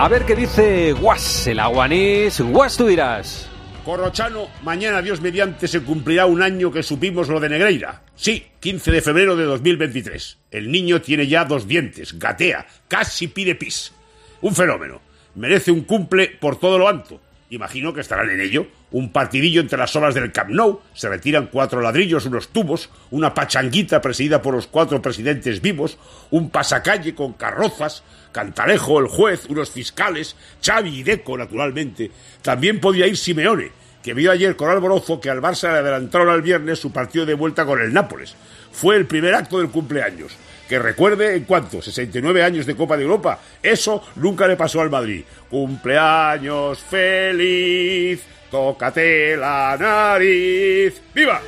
A ver qué dice Guas, el aguanís. Guas, tú dirás. Corrochano, mañana Dios mediante se cumplirá un año que supimos lo de Negreira. Sí, 15 de febrero de 2023. El niño tiene ya dos dientes, gatea, casi pide pis. Un fenómeno. Merece un cumple por todo lo alto. Imagino que estarán en ello. Un partidillo entre las olas del Camp Nou, se retiran cuatro ladrillos, unos tubos, una pachanguita presidida por los cuatro presidentes vivos, un pasacalle con carrozas, Cantalejo, el juez, unos fiscales, Xavi y Deco, naturalmente. También podía ir Simeone, que vio ayer con alborozo que al Barça le adelantaron al viernes su partido de vuelta con el Nápoles. Fue el primer acto del cumpleaños. Que recuerde en cuanto, 69 años de Copa de Europa. Eso nunca le pasó al Madrid. Cumpleaños feliz, tócate la nariz. ¡Viva!